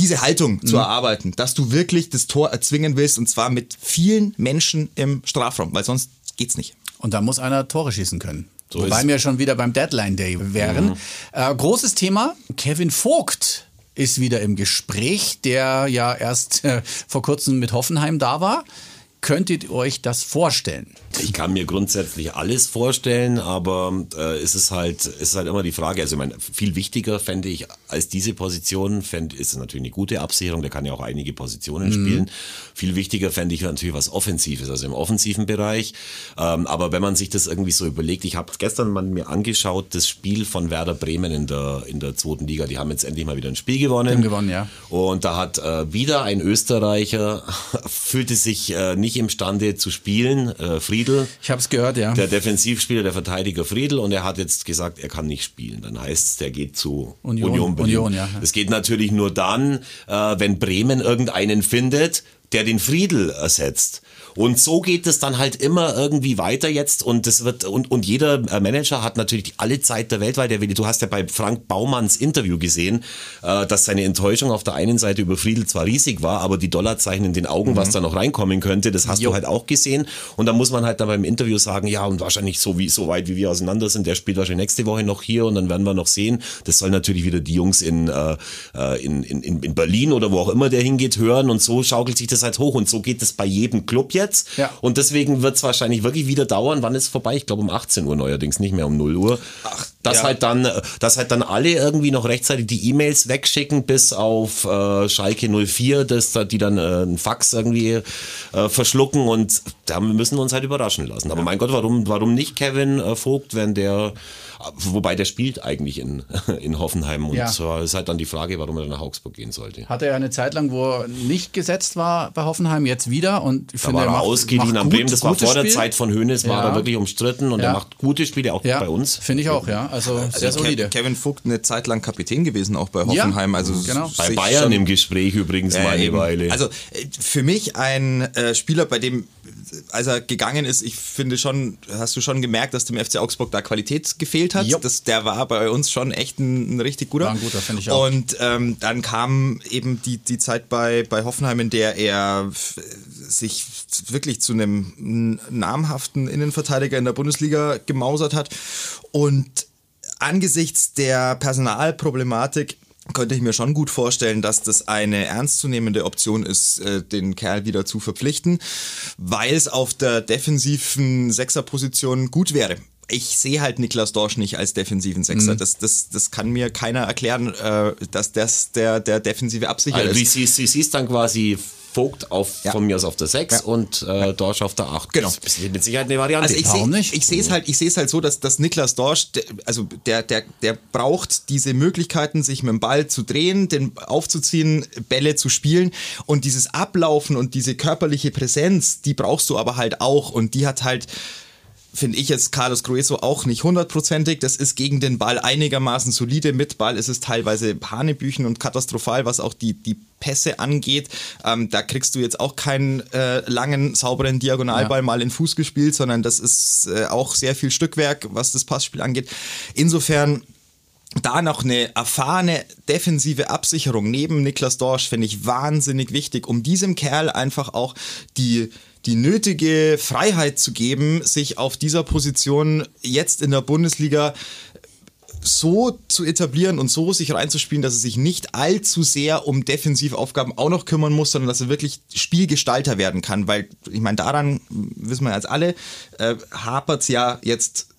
diese Haltung zu erarbeiten, dass du wirklich das Tor erzwingen willst und zwar mit vielen Menschen im Strafraum, weil sonst geht's nicht. Und da muss einer Tore schießen können. So Wobei ist- wir schon wieder beim Deadline Day wären. Äh, großes Thema, Kevin Vogt ist wieder im Gespräch, der ja erst äh, vor kurzem mit Hoffenheim da war. Könntet ihr euch das vorstellen? Ich kann mir grundsätzlich alles vorstellen, aber äh, es ist halt, es ist halt immer die Frage. Also, ich meine, viel wichtiger fände ich als diese Position, fänd, ist es natürlich eine gute Absicherung. Der kann ja auch einige Positionen spielen. Viel wichtiger fände ich natürlich was Offensives, also im offensiven Bereich. Ähm, aber wenn man sich das irgendwie so überlegt, ich habe gestern mal mir angeschaut, das Spiel von Werder Bremen in der in der zweiten Liga. Die haben jetzt endlich mal wieder ein Spiel gewonnen. Haben gewonnen, ja. Und da hat äh, wieder ein Österreicher [LAUGHS] fühlte sich äh, nicht imstande zu spielen, äh, Friedel. Ich habe es gehört, ja. Der Defensivspieler, der Verteidiger Friedel, und er hat jetzt gesagt, er kann nicht spielen. Dann heißt es, der geht zu Union, Union. Berlin. Union, ja. Das geht natürlich nur dann, äh, wenn Bremen irgendeinen findet, der den Friedel ersetzt. Und so geht es dann halt immer irgendwie weiter jetzt und das wird und, und jeder äh, Manager hat natürlich alle Zeit der Welt, weil der will. Du hast ja bei Frank Baumanns Interview gesehen, äh, dass seine Enttäuschung auf der einen Seite über Friedel zwar riesig war, aber die Dollarzeichen in den Augen, mhm. was da noch reinkommen könnte, das hast jo. du halt auch gesehen. Und da muss man halt dann beim Interview sagen, ja und wahrscheinlich so wie so weit wie wir auseinander sind, der spielt wahrscheinlich nächste Woche noch hier und dann werden wir noch sehen. Das soll natürlich wieder die Jungs in, äh, äh in, in, in Berlin oder wo auch immer der hingeht hören und so schaukelt sich das halt hoch und so geht es bei jedem Club jetzt jetzt. Ja. Und deswegen wird es wahrscheinlich wirklich wieder dauern. Wann ist es vorbei? Ich glaube um 18 Uhr neuerdings, nicht mehr um 0 Uhr. Ach, dass ja. halt dann, dass halt dann alle irgendwie noch rechtzeitig die E-Mails wegschicken, bis auf äh, Schalke 04, dass die dann äh, einen Fax irgendwie äh, verschlucken und da müssen wir uns halt überraschen lassen. Aber ja. mein Gott, warum, warum nicht Kevin äh, Vogt, wenn der Wobei der spielt eigentlich in, [LAUGHS] in Hoffenheim und ja. so ist halt dann die Frage, warum er nach Augsburg gehen sollte. Hatte er eine Zeit lang, wo er nicht gesetzt war bei Hoffenheim, jetzt wieder und ich da finde, war er, macht, ausgeliehen am Bremen. Das war vor der Zeit von Hönes, war er wirklich umstritten und ja. er macht gute Spiele auch bei uns. Finde ich auch, ja. Also, also sehr solide. Kevin Vogt eine Zeit lang Kapitän gewesen, auch bei Hoffenheim. also genau. Bei Bayern im Gespräch übrigens mal eine Weile. Also äh, für mich ein äh, Spieler, bei dem als er gegangen ist, ich finde schon, hast du schon gemerkt, dass dem FC Augsburg da Qualität gefehlt hat. Das, der war bei uns schon echt ein, ein richtig guter. War ein guter, finde ich auch. Und ähm, dann kam eben die, die Zeit bei, bei Hoffenheim, in der er sich wirklich zu einem namhaften Innenverteidiger in der Bundesliga gemausert hat. Und angesichts der Personalproblematik könnte ich mir schon gut vorstellen, dass das eine ernstzunehmende Option ist, äh, den Kerl wieder zu verpflichten, weil es auf der defensiven Sechserposition gut wäre. Ich sehe halt Niklas Dorsch nicht als defensiven Sechser. Mhm. Das, das, das kann mir keiner erklären, äh, dass das der, der defensive Absicherer also, ist. Du siehst, siehst dann quasi Vogt auf, ja. von mir aus auf der 6 ja. und äh, Dorsch auf der 8. Genau. Das ist mit Sicherheit eine Variante. Also ich sehe ich sehe es halt, ich sehe es halt so, dass, dass Niklas Dorsch, der, also der, der, der braucht diese Möglichkeiten, sich mit dem Ball zu drehen, den aufzuziehen, Bälle zu spielen und dieses Ablaufen und diese körperliche Präsenz, die brauchst du aber halt auch und die hat halt finde ich jetzt Carlos Grueso auch nicht hundertprozentig. Das ist gegen den Ball einigermaßen solide. Mit Ball ist es teilweise Hanebüchen und katastrophal, was auch die, die Pässe angeht. Ähm, da kriegst du jetzt auch keinen äh, langen, sauberen Diagonalball ja. mal in Fuß gespielt, sondern das ist äh, auch sehr viel Stückwerk, was das Passspiel angeht. Insofern da noch eine erfahrene defensive Absicherung neben Niklas Dorsch finde ich wahnsinnig wichtig, um diesem Kerl einfach auch die die nötige Freiheit zu geben, sich auf dieser Position jetzt in der Bundesliga so zu etablieren und so sich reinzuspielen, dass er sich nicht allzu sehr um Defensivaufgaben auch noch kümmern muss, sondern dass er wirklich Spielgestalter werden kann. Weil, ich meine, daran wissen wir jetzt alle, äh, hapert es ja jetzt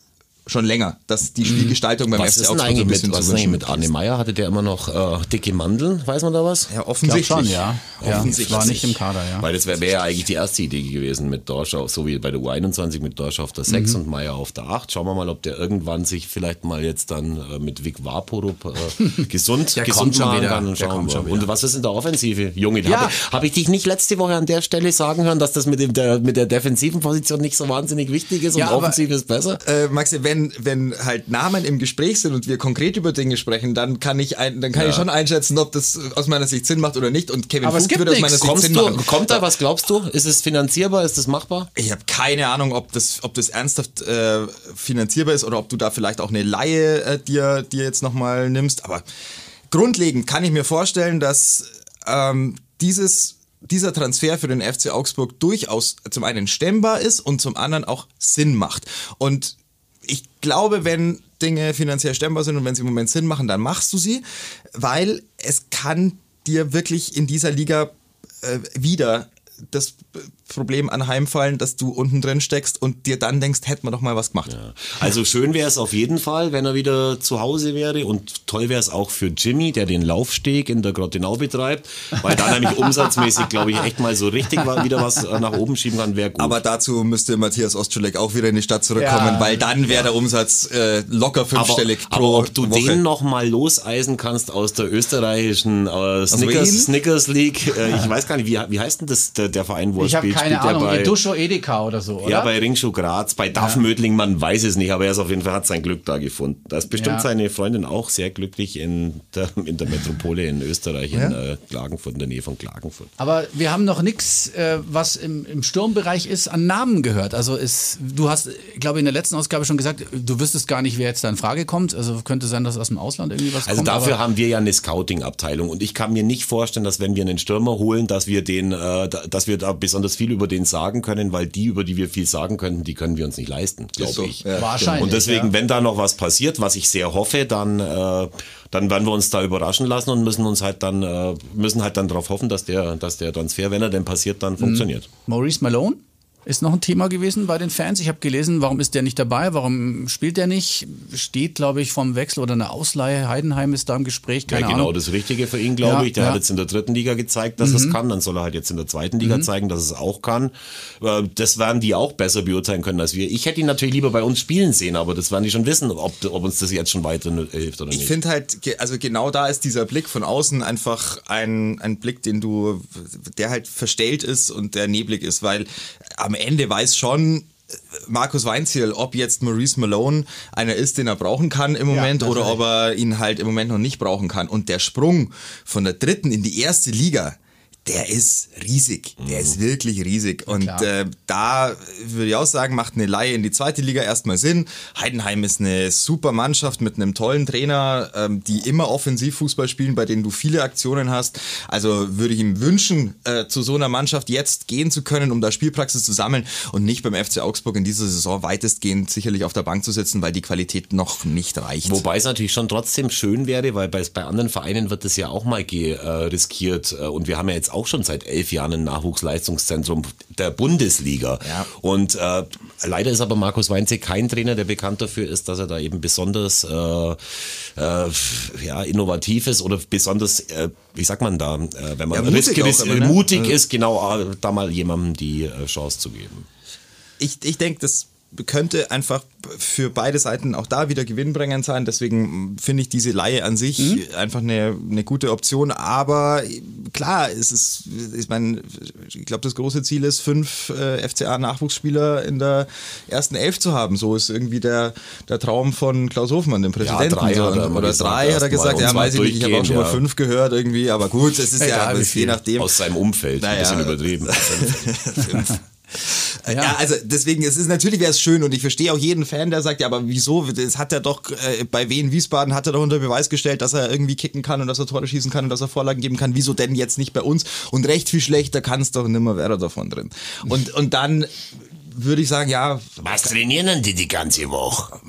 schon länger, dass die mhm. Spielgestaltung beim was FC Augsburg so ein bisschen mit, was zu wünschen mit Arne Meyer hatte der immer noch äh, dicke Mandeln, weiß man da was? Ja, offensichtlich. schon, ja. Offensichtlich. Ja, war nicht im Kader, ja. Weil das wäre wär ja eigentlich die erste Idee gewesen mit Dorsch, so wie bei der U21 mit Dorsch auf der 6 mhm. und Meyer auf der 8. Schauen wir mal, ob der irgendwann sich vielleicht mal jetzt dann äh, mit Vic Vaporup äh, [LAUGHS] gesund, der gesund machen kann und schauen wir. Und was ist in der Offensive? Junge, ja. habe hab ich dich nicht letzte Woche an der Stelle sagen hören, dass das mit, dem, der, mit der defensiven Position nicht so wahnsinnig wichtig ist und ja, offensiv ist besser? Äh, Maxi, wenn, wenn halt halt Namen im Gespräch sind und wir konkret über Dinge sprechen, dann kann ich ein, dann kann ja. ich schon einschätzen, ob das aus meiner Sicht Sinn macht oder nicht. Und Kevin Aber Vogt würde aus meiner Sicht Kommst Sinn du, machen. Kommt da, was glaubst du? Ist es finanzierbar? Ist es machbar? Ich habe keine Ahnung, ob das, ob das ernsthaft äh, finanzierbar ist oder ob du da vielleicht auch eine Laie äh, dir, dir jetzt nochmal nimmst. Aber grundlegend kann ich mir vorstellen, dass ähm, dieses dieser Transfer für den FC Augsburg durchaus zum einen stemmbar ist und zum anderen auch Sinn macht. Und ich glaube, wenn Dinge finanziell stemmbar sind und wenn sie im Moment Sinn machen, dann machst du sie, weil es kann dir wirklich in dieser Liga äh, wieder das Problem anheimfallen, dass du unten drin steckst und dir dann denkst, hätten wir doch mal was gemacht. Ja. Also schön wäre es auf jeden Fall, wenn er wieder zu Hause wäre und toll wäre es auch für Jimmy, der den Laufsteg in der Grottenau betreibt, weil da nämlich umsatzmäßig, glaube ich, echt mal so richtig wieder was nach oben schieben kann, wäre gut. Aber dazu müsste Matthias Ostschulek auch wieder in die Stadt zurückkommen, ja. weil dann wäre der Umsatz äh, locker fünfstellig aber, pro aber ob du Woche. den noch mal loseisen kannst aus der österreichischen äh, Snickers, Snickers League, äh, ich weiß gar nicht, wie, wie heißt denn das, der, der Verein, wo er Ich habe spielt, keine spielt er Ahnung, bei, Eduscho Edeka oder so, oder? ja, bei Ringschuh Graz, bei Duff Mödling, man weiß es nicht, aber er ist auf jeden Fall, hat sein Glück da gefunden. Da ist bestimmt Ja. seine Freundin auch sehr glücklich in der, in der Metropole in Österreich, in äh, Klagenfurt, in der Nähe von Klagenfurt. Aber wir haben noch nichts, äh, was im, im Sturmbereich ist, an Namen gehört. Also ist, du hast, glaube ich, in der letzten Ausgabe schon gesagt, du wüsstest gar nicht, wer jetzt da in Frage kommt. Also könnte sein, dass aus dem Ausland irgendwie was Also kommt. dafür aber- haben wir ja eine Scouting-Abteilung und ich kann mir nicht vorstellen, dass wenn wir einen Stürmer holen, dass wir den, äh, da- dass wir da besonders viel über den sagen können, weil die, über die wir viel sagen könnten, die können wir uns nicht leisten, glaube so, ich. ja. Wahrscheinlich. Und deswegen, ja. wenn da noch was passiert, was ich sehr hoffe, dann, äh, dann werden wir uns da überraschen lassen und müssen uns halt dann, äh, müssen halt dann darauf hoffen, dass der, dass der Transfer, wenn er denn passiert, dann funktioniert. Maurice Malone ist noch ein Thema gewesen bei den Fans. Ich habe gelesen, warum ist der nicht dabei? Warum spielt der nicht? Steht, glaube ich, vom Wechsel oder eine Ausleihe. Heidenheim ist da im Gespräch. Keine ja, genau Ahnung. das Richtige für ihn, glaube Ja, ich. Der ja. Mhm. hat jetzt in der dritten Liga gezeigt, dass es kann. Dann soll er halt jetzt in der zweiten Liga zeigen, dass es auch kann. Äh, Das werden die auch besser beurteilen können als wir. Ich hätte ihn natürlich lieber bei uns spielen sehen, aber das werden die schon wissen, ob, ob uns das jetzt schon weiter hilft oder Ich nicht. finde halt, also genau da ist dieser Blick von außen einfach ein, ein Blick, den du, der halt verstellt ist und der neblig ist, weil am Ende weiß schon äh, Markus Weinziel, ob jetzt Maurice Malone einer ist, den er brauchen kann im Moment oder ob er ihn halt im Moment noch nicht brauchen kann. Und der Sprung von der dritten in die erste Liga, der ist riesig. Der ist wirklich riesig. Und äh, da würde ich auch sagen, macht eine Laie in die zweite Liga erstmal Sinn. Heidenheim ist eine super Mannschaft mit einem tollen Trainer, ähm, die immer Offensivfußball spielen, bei denen du viele Aktionen hast. Also würde ich ihm wünschen, äh, zu so einer Mannschaft jetzt gehen zu können, um da Spielpraxis zu sammeln und nicht beim FC Augsburg in dieser Saison weitestgehend sicherlich auf der Bank zu sitzen, weil die Qualität noch nicht reicht. Wobei es natürlich schon trotzdem schön wäre, weil bei, bei anderen Vereinen wird das ja auch mal äh, riskiert. Äh, Und wir haben ja jetzt auch schon seit elf Jahren ein Nachwuchsleistungszentrum der Bundesliga. Ja. Und äh, leider ist aber Markus Weinze kein Trainer, der bekannt dafür ist, dass er da eben besonders äh, äh, ja, innovativ ist oder besonders, äh, wie sagt man da, äh, wenn man Ja, mutig risk- immer, ne? mutig ist, genau äh, da mal jemandem die äh, Chance zu geben. ich, ich denke, das könnte einfach für beide Seiten auch da wieder gewinnbringend sein. Deswegen finde ich diese Laie an sich Mhm. einfach eine, eine gute Option. Aber klar, es ist, ich meine, ich glaube, das große Ziel ist, fünf äh, FCA-Nachwuchsspieler in der ersten Elf zu haben. So ist irgendwie der, der Traum von Klaus Hofmann, dem Präsidenten. drei so. er Oder gesagt, drei hat er gesagt. Ja, weiß ich nicht. Ich habe auch schon mal ja. fünf gehört irgendwie. Aber gut, es ist ja, Egal, das, je nachdem. Aus seinem Umfeld, ein Naja. bisschen übertrieben. [LAUGHS] Ja. also deswegen, es ist natürlich wäre es schön und ich verstehe auch jeden Fan, der sagt, ja, aber wieso? Das hat er doch äh, bei Wien Wiesbaden hat er doch unter Beweis gestellt, dass er irgendwie kicken kann und dass er Tore schießen kann und dass er Vorlagen geben kann. Wieso denn jetzt nicht bei uns? Und recht viel schlechter kann es doch nimmer wäre davon drin. Und und dann würde ich sagen, ja, Was trainieren denn die die ganze Woche?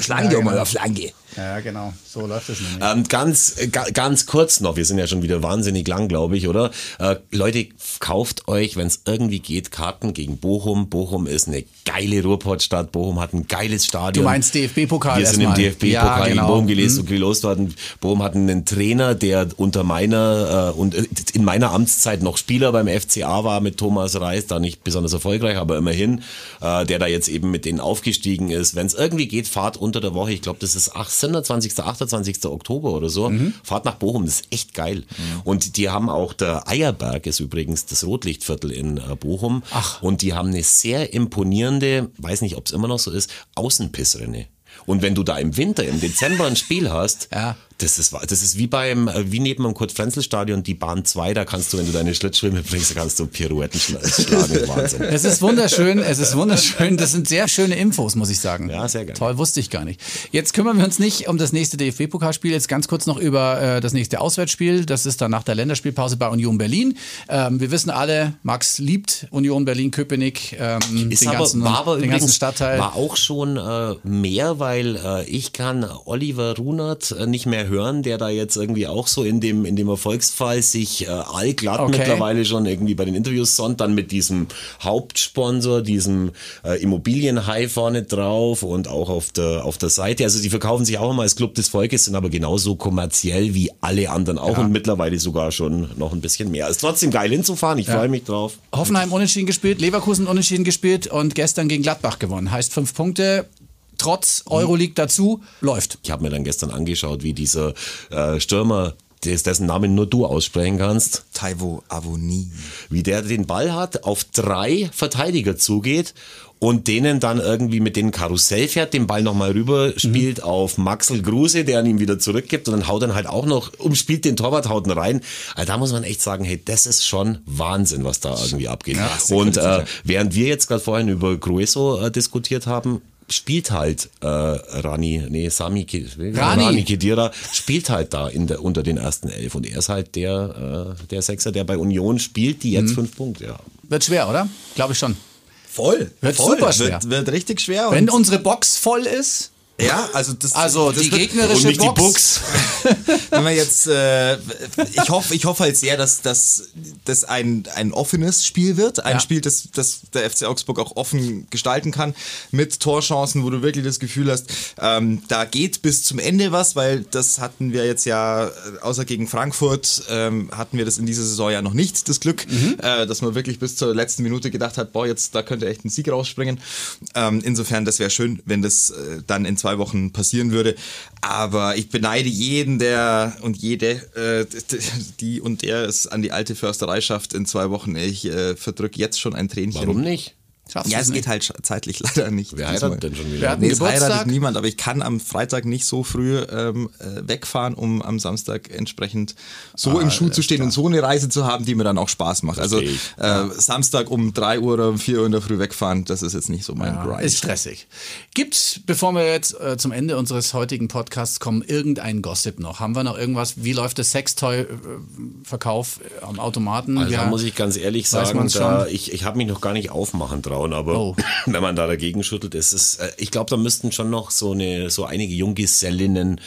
schlagen die auch mal auf Flanke. Ja, genau. So läuft es nämlich. Ähm, ganz, äh, ga, ganz kurz noch, wir sind ja schon wieder wahnsinnig lang, glaube ich, oder? Äh, Leute, kauft euch, wenn es irgendwie geht, Karten gegen Bochum. Bochum ist eine geile Ruhrpottstadt. Bochum hat ein geiles Stadion. Du meinst DFB-Pokal Wir sind im. DFB-Pokal Ja, genau. Bochum gelost, gelost worden. Bochum hat einen Trainer, der unter meiner äh, und äh, in meiner Amtszeit noch Spieler beim FCA war mit Thomas Reis, da nicht besonders erfolgreich, aber immerhin, äh, der da jetzt eben mit denen aufgestiegen ist. Wenn es irgendwie geht, fahrt unter der Woche, ich glaube, das ist 8, 27. 28. Oktober oder so, Mhm. fahrt nach Bochum, das ist echt geil. Und die haben auch, der Eierberg ist übrigens das Rotlichtviertel in äh, Bochum. Ach. Und die haben eine sehr imponierende, weiß nicht, ob es immer noch so ist, Außenpissrinne. Und wenn du da im Winter, im Dezember ein Spiel hast, Ja. Das ist, das ist wie beim, äh, wie neben dem Kurt-Frenzel-Stadion, die Bahn 2, da kannst du, wenn du deine Schlittschuhe mitbringst, kannst du Pirouetten schla- schlagen. Wahnsinn. Es ist wunderschön, es ist wunderschön. Das sind sehr schöne Infos, muss ich sagen. Ja, sehr gerne. Toll, wusste ich gar nicht. Jetzt kümmern wir uns nicht um das nächste DFB-Pokalspiel, jetzt ganz kurz noch über äh, das nächste Auswärtsspiel. Das ist dann nach der Länderspielpause bei Union Berlin. Ähm, wir wissen alle, Max liebt Union Berlin-Köpenick, ähm, Ist den, aber, ganzen, war aber den ganzen übrigens, Stadtteil. war auch schon äh, mehr, weil äh, ich kann Oliver Runert äh, nicht mehr hören, der da jetzt irgendwie auch so in dem, in dem Erfolgsfall sich äh, allglatt Okay. mittlerweile schon irgendwie bei den Interviews sonnt, dann mit diesem Hauptsponsor, diesem äh, Immobilienhai vorne drauf und auch auf der, auf der Seite. Also die verkaufen sich auch immer als Club des Volkes, sind aber genauso kommerziell wie alle anderen auch und mittlerweile sogar schon noch ein bisschen mehr. Ist trotzdem geil hinzufahren, ich freue mich drauf. Hoffenheim unentschieden gespielt, Leverkusen unentschieden gespielt und gestern gegen Gladbach gewonnen. Heißt fünf Punkte, trotz Euroleague dazu, läuft. Ich habe mir dann gestern angeschaut, wie dieser äh, Stürmer des- dessen Namen nur du aussprechen kannst, Taiwo Avoni. wie der den Ball hat, auf drei Verteidiger zugeht und denen dann irgendwie mit den Karussell fährt, den Ball nochmal rüber spielt auf Maxel Kruse, der an ihm wieder zurückgibt und dann haut dann halt auch noch, umspielt den Torwart, haut ihn rein. Also da muss man echt sagen, hey, das ist schon Wahnsinn, was da irgendwie abgeht. und äh, während wir jetzt gerade vorhin über Grueso äh, diskutiert haben, spielt halt äh, Rani, nee, Sami Rani. Rani Kedira spielt halt da in der, unter den ersten elf und er ist halt der, äh, der Sechser, der bei Union spielt, die jetzt fünf Punkte haben. Wird schwer, oder? Glaube ich schon. Voll. Wird voll. super schwer. Wird, wird richtig schwer. Wenn unsere Box voll ist, ja, also das, also das die wird, gegnerische Und nicht die Box. Buchs. [LAUGHS] wenn wir jetzt, äh, ich hoffe, ich hoffe halt sehr, dass dass das ein, ein offenes Spiel wird, ein Ja. Spiel, das, das der FC Augsburg auch offen gestalten kann, mit Torchancen, wo du wirklich das Gefühl hast, ähm, da geht bis zum Ende was, weil das hatten wir jetzt ja, äh, außer gegen Frankfurt, ähm, hatten wir das in dieser Saison ja noch nicht, das Glück, äh, dass man wirklich bis zur letzten Minute gedacht hat, boah, jetzt da könnte echt ein Sieg rausspringen. Ähm, insofern, das wäre schön, wenn das äh, dann in zwei Wochen passieren würde. Aber ich beneide jeden, der und jede, äh, die und der es an die alte Försterei schafft in zwei Wochen. Ich äh, verdrücke jetzt schon ein Tränchen. Warum nicht? Schaffst Ja, es nicht? geht halt zeitlich [LAUGHS] leider nicht. Wer heiratet denn schon wieder? Nee, es Geburtstag? heiratet niemand, aber ich kann am Freitag nicht so früh ähm, äh, wegfahren, um am Samstag entsprechend so im Schuh zu stehen und so eine Reise zu haben, die mir dann auch Spaß macht. Also äh, Samstag um 3 Uhr oder um 4 Uhr in der Früh wegfahren, das ist jetzt nicht so mein Ja, Grind. ist stressig. Gibt's, bevor wir jetzt äh, zum Ende unseres heutigen Podcasts kommen, irgendeinen Gossip noch? Haben wir noch irgendwas? Wie läuft der Sextoy-Verkauf äh, am Automaten? Also Ja. da muss ich ganz ehrlich sagen, da, ich, ich habe mich noch gar nicht aufmachen trauen, aber Oh. [LAUGHS] wenn man da dagegen schüttelt, ist es, äh, ich glaube, da müssten schon noch so eine, so einige Junggesellinnen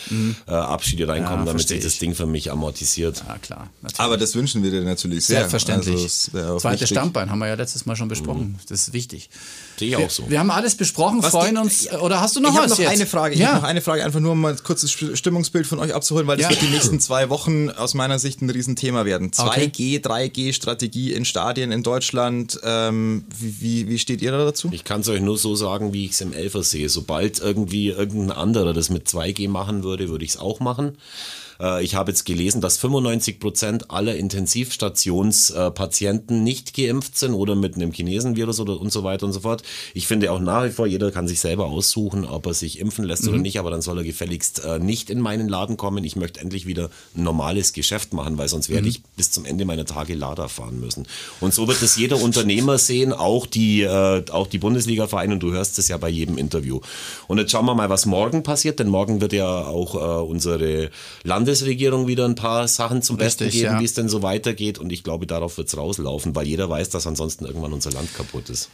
äh, Abschiede reinkommen, Ja, damit sich das. Ding für mich amortisiert. Ja, klar. Natürlich. Aber das wünschen wir dir natürlich sehr. Selbstverständlich. Also, Zweites wichtig. Standbein haben wir ja letztes Mal schon besprochen. Das ist wichtig. Sehe ich auch so. Wir haben alles besprochen, Was freuen uns. Oder hast du noch ich habe was noch jetzt? eine Frage. Ich ja. habe noch eine Frage, einfach nur um mal ein kurzes St- Stimmungsbild von euch abzuholen, weil das Ja. wird die nächsten zwei Wochen aus meiner Sicht ein Riesenthema werden. 2G, 3G-Strategie in Stadien in Deutschland. Ähm, wie, wie, wie steht ihr da dazu? Ich kann es euch nur so sagen, wie ich es im Elfer sehe. Sobald irgendwie irgendein anderer das mit 2G machen würde, würde ich es auch machen. Äh, Ich habe jetzt gelesen, dass 95 Prozent aller Intensivstationspatienten nicht geimpft sind oder mit einem Chinesenvirus oder und so weiter und so fort. Ich finde auch nach wie vor, jeder kann sich selber aussuchen, ob er sich impfen lässt oder nicht, aber dann soll er gefälligst äh, nicht in meinen Laden kommen. Ich möchte endlich wieder ein normales Geschäft machen, weil sonst werde ich bis zum Ende meiner Tage Lader fahren müssen. Und so wird es jeder Unternehmer sehen, auch die, äh, auch die Bundesliga-Vereine und du hörst es ja bei jedem Interview. Und jetzt schauen wir mal, was morgen passiert, denn morgen wird ja auch äh, unsere Landesregierung wieder ein paar Sachen zum Besten Richtig, geben, ja. wie es denn so weitergeht und ich glaube, darauf wird es rauslaufen, weil jeder weiß, dass ansonsten irgendwann unser Land kaputt ist.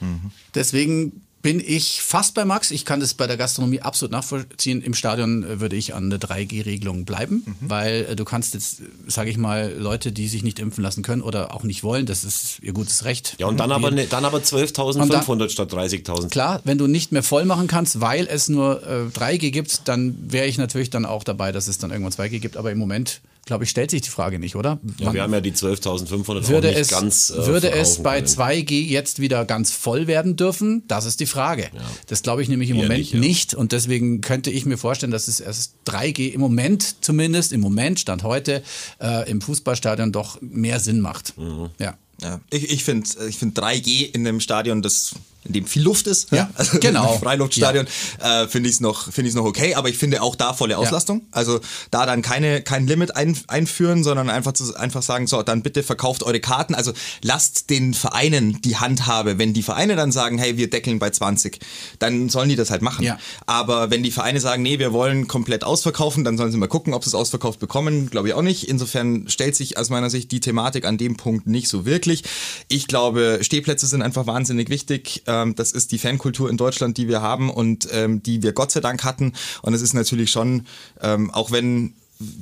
Deswegen bin ich fast bei Max. Ich kann das bei der Gastronomie absolut nachvollziehen. Im Stadion äh, würde ich an der 3G-Regelung bleiben, Mhm. weil äh, du kannst jetzt, sage ich mal, Leute, die sich nicht impfen lassen können oder auch nicht wollen, das ist ihr gutes Recht. Ja, und dann aber, ne, dann aber 12.500 statt 30.000. Klar, wenn du nicht mehr voll machen kannst, weil es nur äh, 3G gibt, dann wäre ich natürlich dann auch dabei, dass es dann irgendwann 2G gibt. Aber im Moment, glaube ich, stellt sich die Frage nicht, oder? Ja, Man- wir haben ja die 12.500 auch würde nicht es, ganz äh, würde es bei können. 2G jetzt wieder ganz voll werden dürfen? Das ist die Frage. Das glaube ich nämlich im Eher Moment nicht, ja. nicht. Und deswegen könnte ich mir vorstellen, dass es erst 3G im Moment zumindest, im Moment, Stand heute, äh, im Fußballstadion doch mehr Sinn macht. Mhm. Ja. Ja, ich ich finde ich find 3G in einem Stadion, das in dem viel Luft ist, Ja, [LAUGHS] also genau. Freiluftstadion, äh, finde ich es noch, find noch okay, aber ich finde auch da volle Auslastung. Also da dann keine, kein Limit ein, einführen, sondern einfach, zu, einfach sagen, so, dann bitte verkauft eure Karten. Also lasst den Vereinen die Handhabe. Wenn die Vereine dann sagen, hey, wir deckeln bei 20, dann sollen die das halt machen. Ja. Aber wenn die Vereine sagen, nee, wir wollen komplett ausverkaufen, dann sollen sie mal gucken, ob sie es ausverkauft bekommen. Glaube ich auch nicht. Insofern stellt sich aus meiner Sicht die Thematik an dem Punkt nicht so wirklich. Ich glaube, Stehplätze sind einfach wahnsinnig wichtig. Ähm, das ist die Fankultur in Deutschland, die wir haben und ähm, die wir Gott sei Dank hatten. Und es ist natürlich schon, ähm, auch wenn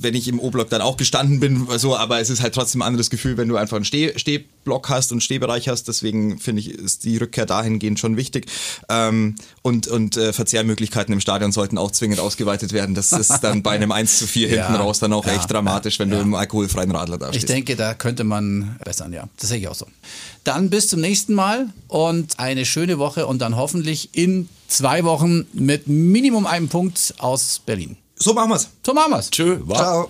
wenn ich im O-Block dann auch gestanden bin, so, aber es ist halt trotzdem ein anderes Gefühl, wenn du einfach einen Steh Stehblock hast und Stehbereich hast. Deswegen finde ich, ist die Rückkehr dahingehend schon wichtig. Ähm, und und äh, Verzehrmöglichkeiten im Stadion sollten auch zwingend ausgeweitet werden. Das ist dann bei einem 1 zu 4 [LAUGHS] hinten Ja, raus dann auch ja, echt dramatisch, wenn du im alkoholfreien Radler da Ich stehst. denke, da könnte man bessern, ja. Das sehe ich auch so. Dann bis zum nächsten Mal und eine schöne Woche und dann hoffentlich in zwei Wochen mit Minimum einem Punkt aus Berlin. So machen wir's. So machen wir's. Tschö. Ciao.